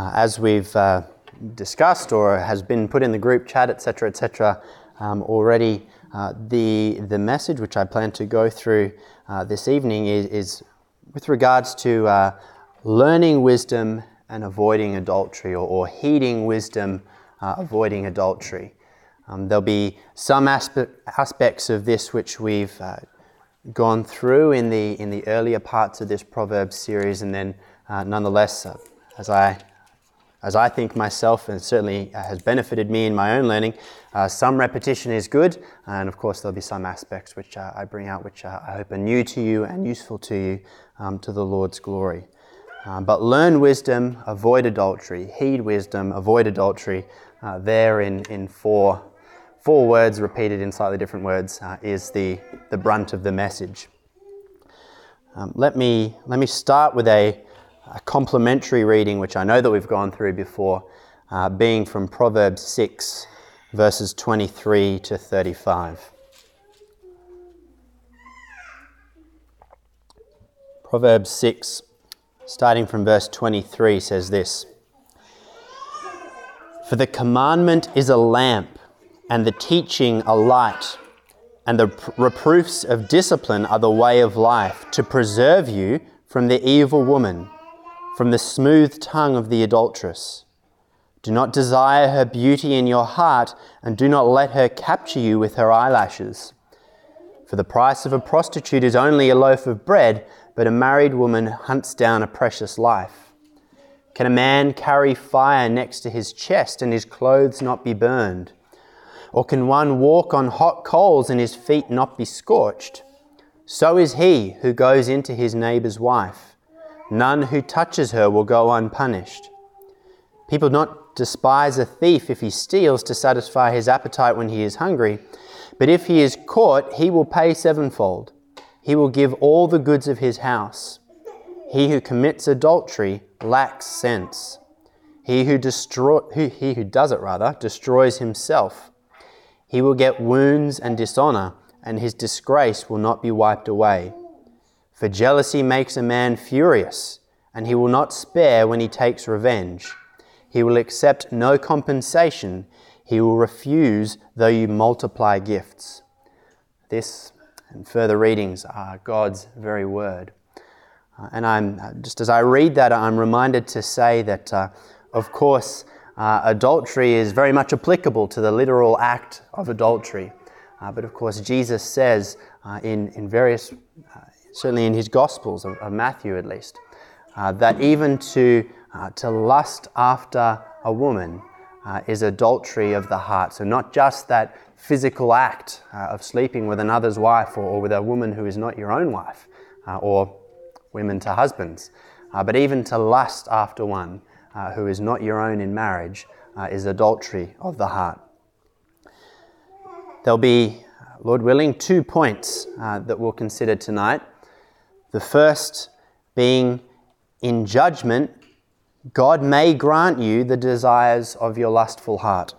Uh, as we've uh, discussed or has been put in the group chat, etc., etc., um, already, uh, the, the message which I plan to go through uh, this evening is, is, with regards to uh, learning wisdom and avoiding adultery, or, or heeding wisdom, uh, avoiding adultery. Um, there'll be some aspe- aspects of this which we've gone through in the, in the earlier parts of this proverb series, and then nonetheless, as I as I think myself, and certainly uh, has benefited me in my own learning, uh, some repetition is good, and of course, there'll be some aspects which uh, I bring out which uh, I hope are new to you and useful to you um, to the Lord's glory. Um, but learn wisdom, avoid adultery. Heed wisdom, avoid adultery. Uh, there in, in four, four words repeated in slightly different words is the, the brunt of the message. Um, let, me, let me start with a, a complementary reading, which I know that we've gone through before, uh, being from Proverbs 6, verses 23 to 35. Proverbs 6, starting from verse 23, says this For the commandment is a lamp, and the teaching a light, and the reproofs of discipline are the way of life, to preserve you from the evil woman from the smooth tongue of the adulteress. Do not desire her beauty in your heart, and do not let her capture you with her eyelashes. For the price of a prostitute is only a loaf of bread, but a married woman hunts down a precious life. Can a man carry fire next to his chest and his clothes not be burned? Or can one walk on hot coals and his feet not be scorched? So is he who goes into his neighbor's wife. None who touches her will go unpunished. People do not despise a thief if he steals to satisfy his appetite when he is hungry, but if he is caught, he will pay sevenfold. He will give all the goods of his house. He who commits adultery lacks sense. He who, destroy, who, he who does it rather destroys himself. He will get wounds and dishonor, and his disgrace will not be wiped away. For jealousy makes a man furious, and he will not spare when he takes revenge. He will accept no compensation. He will refuse though you multiply gifts. This and further readings are God's very word. Uh, and I'm just as I read that, I'm reminded to say that, uh, of course, uh, adultery is very much applicable to the literal act of adultery. Uh, but of course, Jesus says uh, in, in various uh, certainly in his Gospels, of, of Matthew at least, uh, that even to, uh, to lust after a woman uh, is adultery of the heart. So, not just that physical act uh, of sleeping with another's wife or, or, with a woman who is not your own wife, uh, or women to husbands, uh, but even to lust after one who is not your own in marriage is adultery of the heart. There'll be, Lord willing, two points that we'll consider tonight. The first being in judgment, God may grant you the desires of your lustful heart.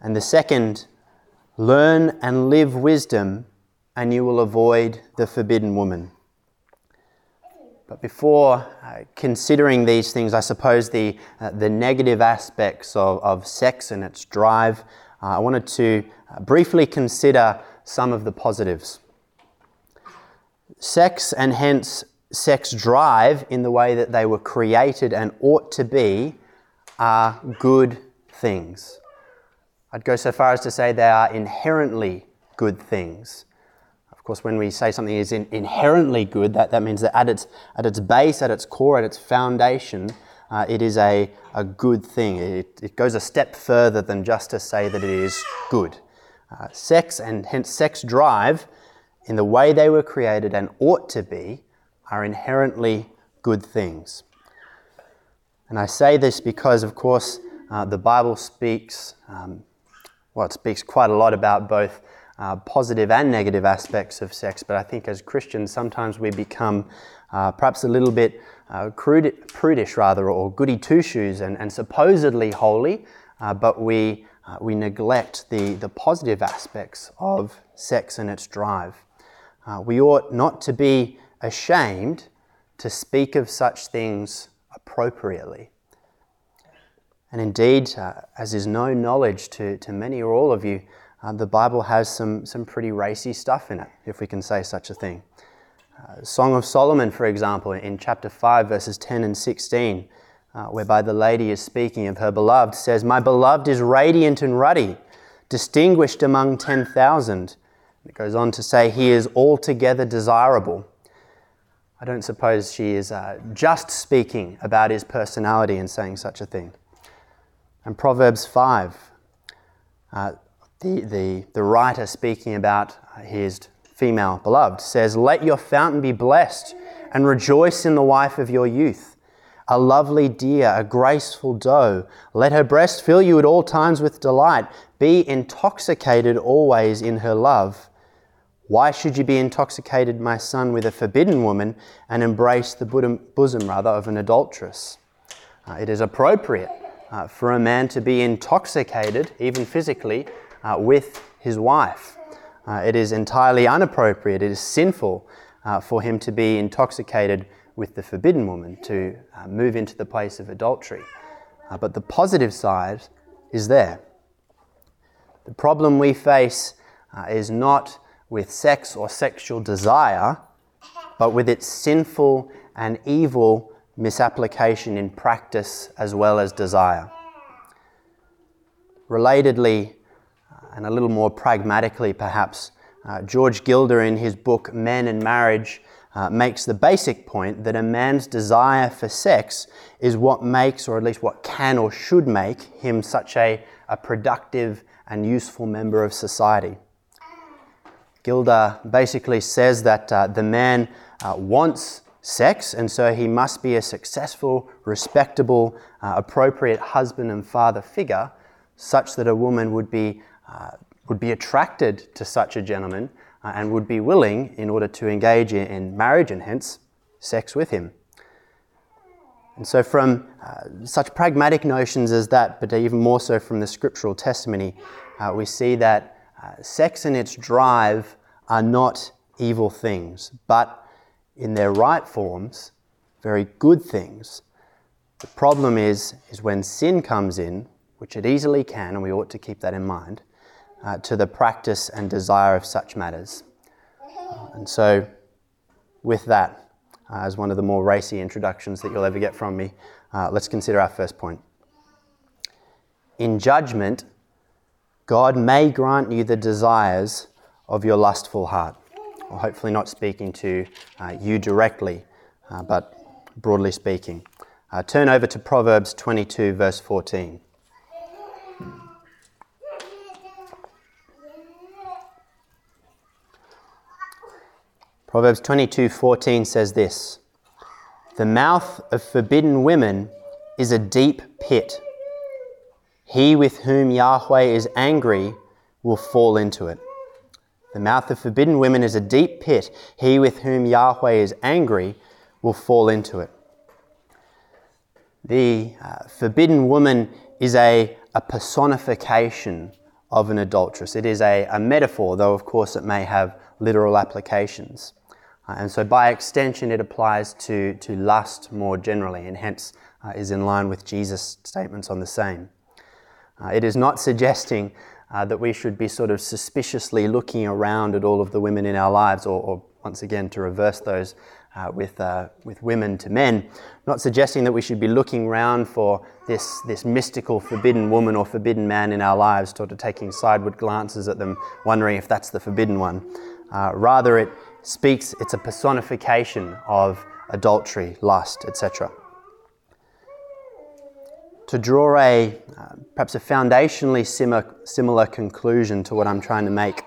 And the second, learn and live wisdom, and you will avoid the forbidden woman. But before uh, considering these things, I suppose the, uh, the negative aspects of, of sex and its drive, uh, I wanted to uh, briefly consider some of the positives. Sex and hence sex drive in the way that they were created and ought to be are good things. I'd go so far as to say they are inherently good things. Of course, when we say something is in, inherently good, that, that means that at its, at its base, at its core, at its foundation, uh, it is a, a good thing. It, it goes a step further than just to say that it is good. Uh, sex and hence sex drive in the way they were created and ought to be are inherently good things. And I say this because, of course, uh, the Bible speaks, um, well, it speaks quite a lot about both uh, positive and negative aspects of sex, but I think as Christians, sometimes we become uh, perhaps a little bit uh, crude, prudish, rather, or goody two shoes and, and supposedly holy, uh, but we, uh, we neglect the, the positive aspects of sex and its drive. Uh, we ought not to be ashamed to speak of such things appropriately. And indeed, uh, as is no knowledge to, to many or all of you, uh, the Bible has some, some pretty racy stuff in it, if we can say such a thing. Uh, Song of Solomon, for example, in chapter 5, verses 10 and 16, uh, whereby the lady is speaking of her beloved, says, My beloved is radiant and ruddy, distinguished among 10,000. It goes on to say, He is altogether desirable. I don't suppose she is uh, just speaking about his personality and saying such a thing. And Proverbs 5, uh, the, the, the writer speaking about his female beloved says, Let your fountain be blessed and rejoice in the wife of your youth. A lovely deer, a graceful doe. Let her breast fill you at all times with delight. Be intoxicated always in her love. Why should you be intoxicated, my son, with a forbidden woman and embrace the bosom, rather, of an adulteress? Uh, it is appropriate uh, for a man to be intoxicated, even physically, uh, with his wife. Uh, it is entirely inappropriate, it is sinful uh, for him to be intoxicated with the forbidden woman, to uh, move into the place of adultery. But the positive side is there. The problem we face is not with sex or sexual desire, but with its sinful and evil misapplication in practice as well as desire. Relatedly, uh, and a little more pragmatically perhaps, uh, George Gilder in his book Men and Marriage uh, makes the basic point that a man's desire for sex is what makes, or at least what can or should make, him such a, a productive and useful member of society. Gilder basically says that uh, the man uh, wants sex, and so he must be a successful, respectable, uh, appropriate husband and father figure, such that a woman would be, uh, would be attracted to such a gentleman uh, and would be willing, in order to engage in, in marriage and hence sex with him. And so, from uh, such pragmatic notions as that, but even more so from the scriptural testimony, uh, we see that sex and its drive are not evil things, but in their right forms, very good things. The problem is, is when sin comes in, which it easily can, and we ought to keep that in mind, uh, to the practice and desire of such matters. Uh, and so, with that, uh, as one of the more racy introductions that you'll ever get from me, uh, let's consider our first point. In judgment, God may grant you the desires of your lustful heart or hopefully not speaking to uh, you directly, uh, but broadly speaking. Uh, turn over to Proverbs 22, verse 14. Proverbs 22:14 says this: "The mouth of forbidden women is a deep pit. He with whom Yahweh is angry will fall into it." The mouth of forbidden women is a deep pit. He with whom Yahweh is angry will fall into it. The uh, forbidden woman is a, a personification of an adulteress. It is a, a, metaphor, though of course it may have literal applications. Uh, and so by extension, it applies to, to lust more generally, and hence uh, is in line with Jesus' statements on the same. Uh, it is not suggesting uh, that we should be sort of suspiciously looking around at all of the women in our lives, or, or once again, to reverse those uh, with, uh, with women to men. Not suggesting that we should be looking around for this, this mystical forbidden woman or forbidden man in our lives, sort of taking sideward glances at them, wondering if that's the forbidden one. Uh, rather, it speaks, it's a personification of adultery, lust, etc to draw a uh, perhaps a foundationally similar, similar conclusion to what I'm trying to make.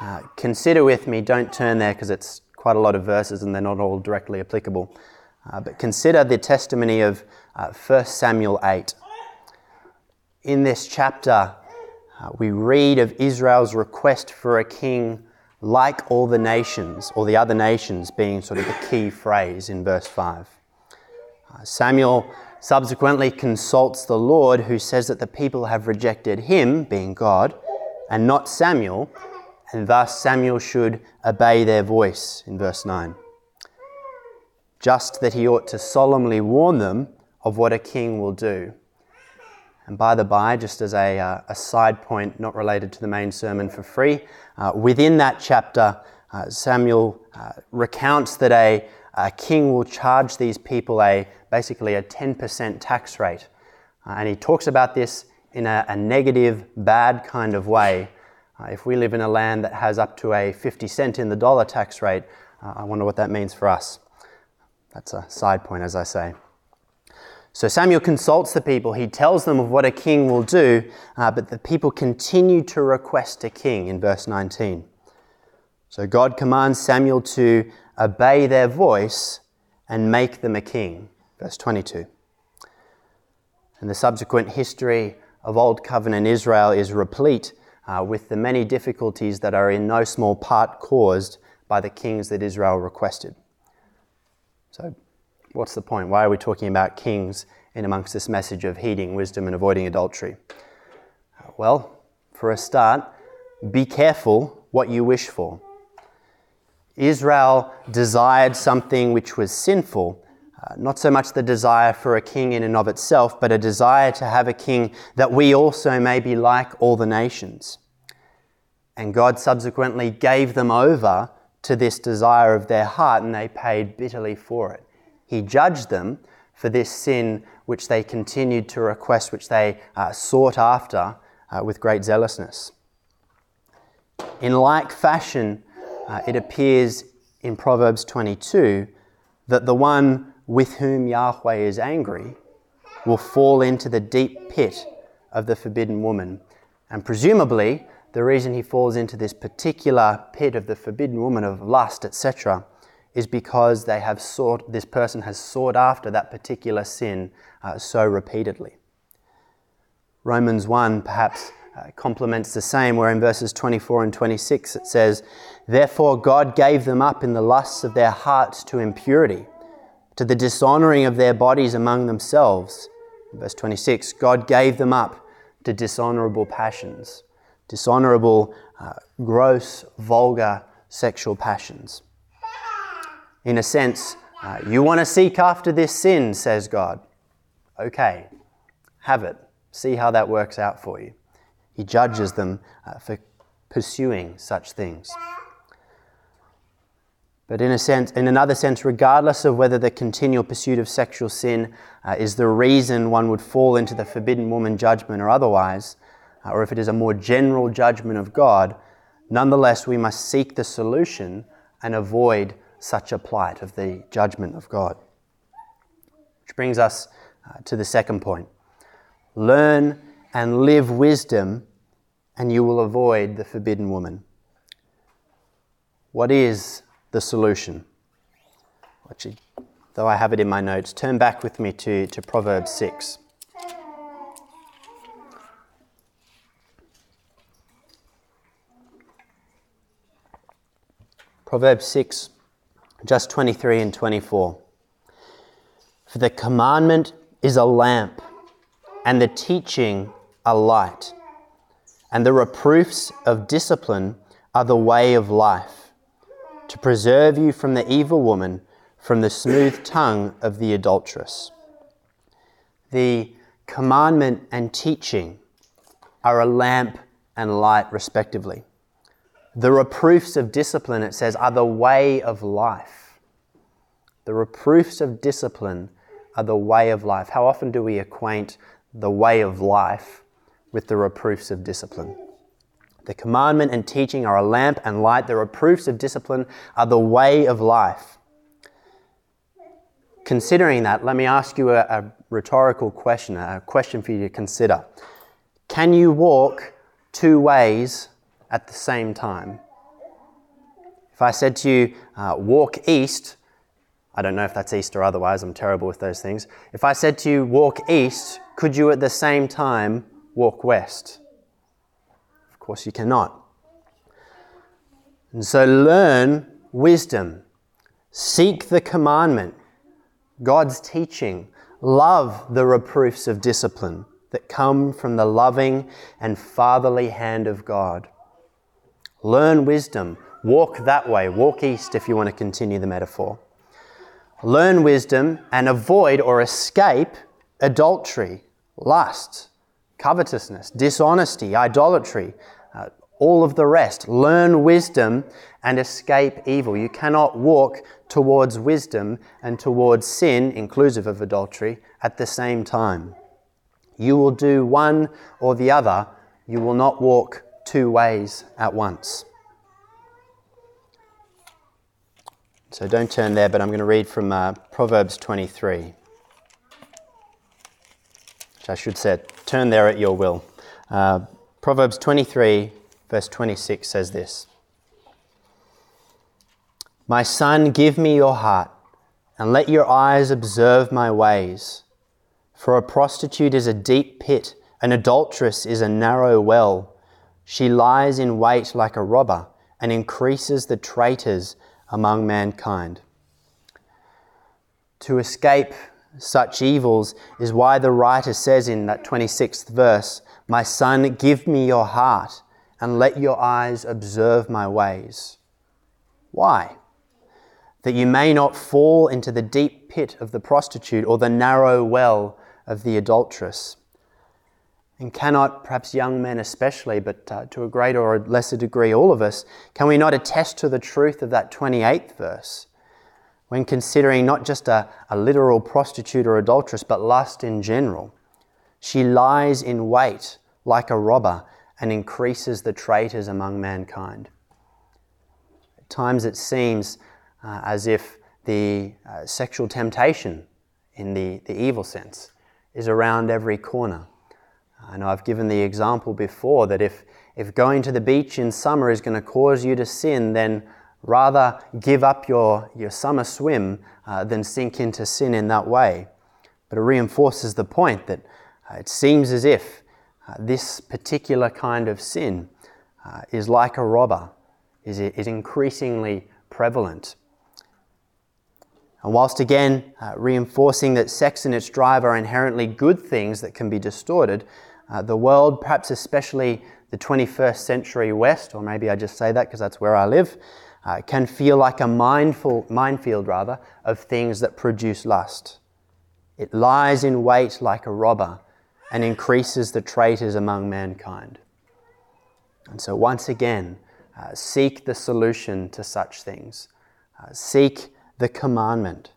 Uh, consider with me, don't turn there because it's quite a lot of verses and they're not all directly applicable. Uh, but consider the testimony of uh, 1 Samuel 8. In this chapter, uh, we read of Israel's request for a king like all the nations, or the other nations being sort of the key phrase in verse 5. Uh, Samuel subsequently consults the Lord, who says that the people have rejected him, being God, and not Samuel, and thus Samuel should obey their voice in verse 9. just that he ought to solemnly warn them of what a king will do. And by the by, just as a, uh, a side point not related to the main sermon for free, uh, within that chapter, uh, Samuel uh, recounts that a, a, king will charge these people a basically a 10% tax rate. Uh, and he talks about this in a, a negative, bad kind of way. Uh, if we live in a land that has up to a 50 cent in the dollar tax rate, I wonder what that means for us. That's a side point, as I say. So Samuel consults the people. He tells them of what a king will do, uh, but the people continue to request a king in verse 19. So God commands Samuel to obey their voice and make them a king. Verse 22. And the subsequent history of Old Covenant Israel is replete uh, with the many difficulties that are in no small part caused by the kings that Israel requested. So, what's the point? Why are we talking about kings in amongst this message of heeding wisdom and avoiding adultery? Well, for a start, be careful what you wish for. Israel desired something which was sinful, uh, not so much the desire for a king in and of itself, but a desire to have a king that we also may be like all the nations. And God subsequently gave them over to this desire of their heart, and they paid bitterly for it. He judged them for this sin which they continued to request, which they uh, sought after uh, with great zealousness. In like fashion, uh, it appears in Proverbs 22 that the one with whom Yahweh is angry will fall into the deep pit of the forbidden woman. And presumably, the reason he falls into this particular pit of the forbidden woman of lust, etc., is because they have sought, this person has sought after that particular sin uh, so repeatedly. Romans 1 perhaps uh, complements the same, where in verses 24 and 26 it says, Therefore God gave them up in the lusts of their hearts to impurity, to the dishonoring of their bodies among themselves. In verse 26, God gave them up to dishonorable passions dishonorable, uh, gross, vulgar sexual passions. In a sense, uh, you want to seek after this sin, says God. Okay, have it. See how that works out for you. He judges them uh, for pursuing such things. But in a sense, in another sense, regardless of whether the continual pursuit of sexual sin uh, is the reason one would fall into the forbidden woman judgment or otherwise, uh, or if it is a more general judgment of God, nonetheless we must seek the solution and avoid such a plight of the judgment of God. Which brings us uh, to the second point learn and live wisdom, and you will avoid the forbidden woman. What is the solution? Actually, though I have it in my notes, turn back with me to, to Proverbs 6. Proverbs 6, just 23 and 24. For the commandment is a lamp, and the teaching a light, and the reproofs of discipline are the way of life, to preserve you from the evil woman, from the smooth tongue of the adulteress. The commandment and teaching are a lamp and light, respectively. The reproofs of discipline, it says, are the way of life. The reproofs of discipline are the way of life. How often do we acquaint the way of life with the reproofs of discipline? The commandment and teaching are a lamp and light. The reproofs of discipline are the way of life. Considering that, let me ask you a, a rhetorical question, a question for you to consider. Can you walk two ways at the same time. If I said to you, uh, walk east, I don't know if that's east or otherwise, I'm terrible with those things. If I said to you, walk east, could you at the same time walk west? Of course, you cannot. And so learn wisdom, seek the commandment, God's teaching, love the reproofs of discipline that come from the loving and fatherly hand of God. Learn wisdom. Walk that way. Walk east if you want to continue the metaphor. Learn wisdom and avoid or escape adultery, lust, covetousness, dishonesty, idolatry, uh, all of the rest. Learn wisdom and escape evil. You cannot walk towards wisdom and towards sin, inclusive of adultery, at the same time. You will do one or the other. You will not walk two ways at once. So don't turn there, but I'm going to read from uh, Proverbs 23. Which I should say, turn there at your will. Uh, Proverbs 23, verse 26 says this My son, give me your heart, and let your eyes observe my ways. For a prostitute is a deep pit, an adulteress is a narrow well. She lies in wait like a robber and increases the traitors among mankind. To escape such evils is why the writer says in that 26th verse, My son, give me your heart and let your eyes observe my ways. Why? That you may not fall into the deep pit of the prostitute or the narrow well of the adulteress. And cannot, perhaps young men especially, but uh, to a greater or lesser degree, all of us, can we not attest to the truth of that 28th verse when considering not just a, a literal prostitute or adulteress, but lust in general? She lies in wait like a robber and increases the traitors among mankind. At times it seems uh, as if the uh, sexual temptation, in the, the evil sense, is around every corner. I know I've given the example before that if, if going to the beach in summer is going to cause you to sin, then rather give up your, your summer swim uh, than sink into sin in that way. But it reinforces the point that uh, it seems as if uh, this particular kind of sin uh, is like a robber, is, is increasingly prevalent. And whilst again uh, reinforcing that sex and its drive are inherently good things that can be distorted, uh, the world, perhaps especially the 21st century West, or maybe I just say that because that's where I live, uh, can feel like a mindful, minefield rather of things that produce lust. It lies in wait like a robber and increases the traitors among mankind. And so, once again, uh, seek the solution to such things. Uh, seek the commandment.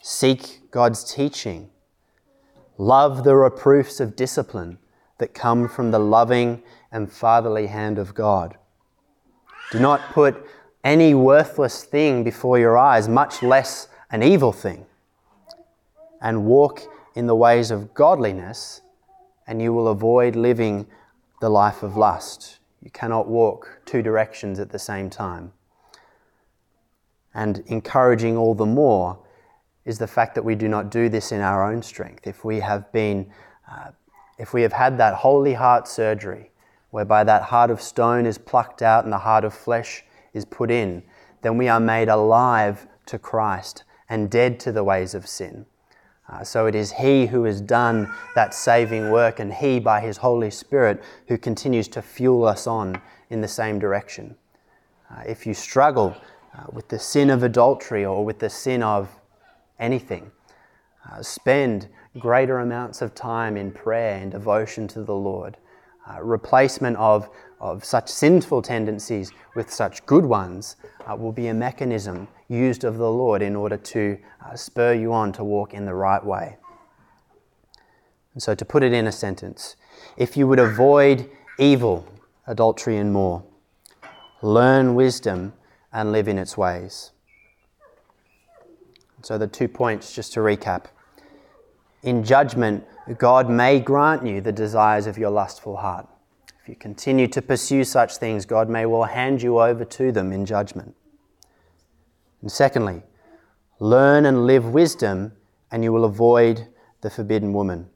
Seek God's teaching. Love the reproofs of discipline that come from the loving and fatherly hand of God. Do not put any worthless thing before your eyes, much less an evil thing. And walk in the ways of godliness, and you will avoid living the life of lust. You cannot walk two directions at the same time. And encouraging all the more is the fact that we do not do this in our own strength. If we have been uh, if we have had that holy heart surgery, whereby that heart of stone is plucked out and the heart of flesh is put in, then we are made alive to Christ and dead to the ways of sin. Uh, so it is He who has done that saving work, and He, by His Holy Spirit, who continues to fuel us on in the same direction. Uh, if you struggle uh, with the sin of adultery or with the sin of anything, uh, spend greater amounts of time in prayer and devotion to the Lord. Uh, replacement of, of such sinful tendencies with such good ones uh, will be a mechanism used of the Lord in order to uh, spur you on to walk in the right way. And so, to put it in a sentence, if you would avoid evil, adultery, and more, learn wisdom and live in its ways. So, the two points, just to recap in judgment, God may grant you the desires of your lustful heart. You continue to pursue such things, God may well hand you over to them in judgment. And secondly, learn and live wisdom, and you will avoid the forbidden woman.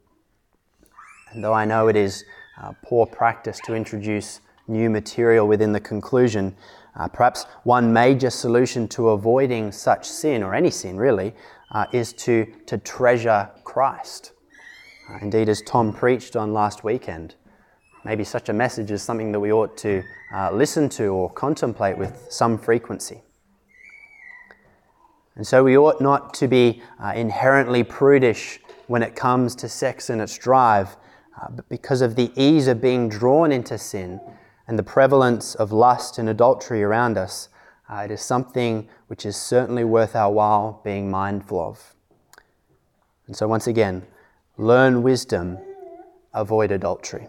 And though I know it is uh, poor practice to introduce new material within the conclusion, uh, perhaps one major solution to avoiding such sin, or any sin really, uh, is to, to treasure Christ. Uh, indeed, as Tom preached on last weekend, maybe such a message is something that we ought to uh, listen to or contemplate with some frequency. And so we ought not to be uh, inherently prudish when it comes to sex and its drive, uh, but because of the ease of being drawn into sin and the prevalence of lust and adultery around us, uh, it is something which is certainly worth our while being mindful of. And so, once again, learn wisdom, avoid adultery.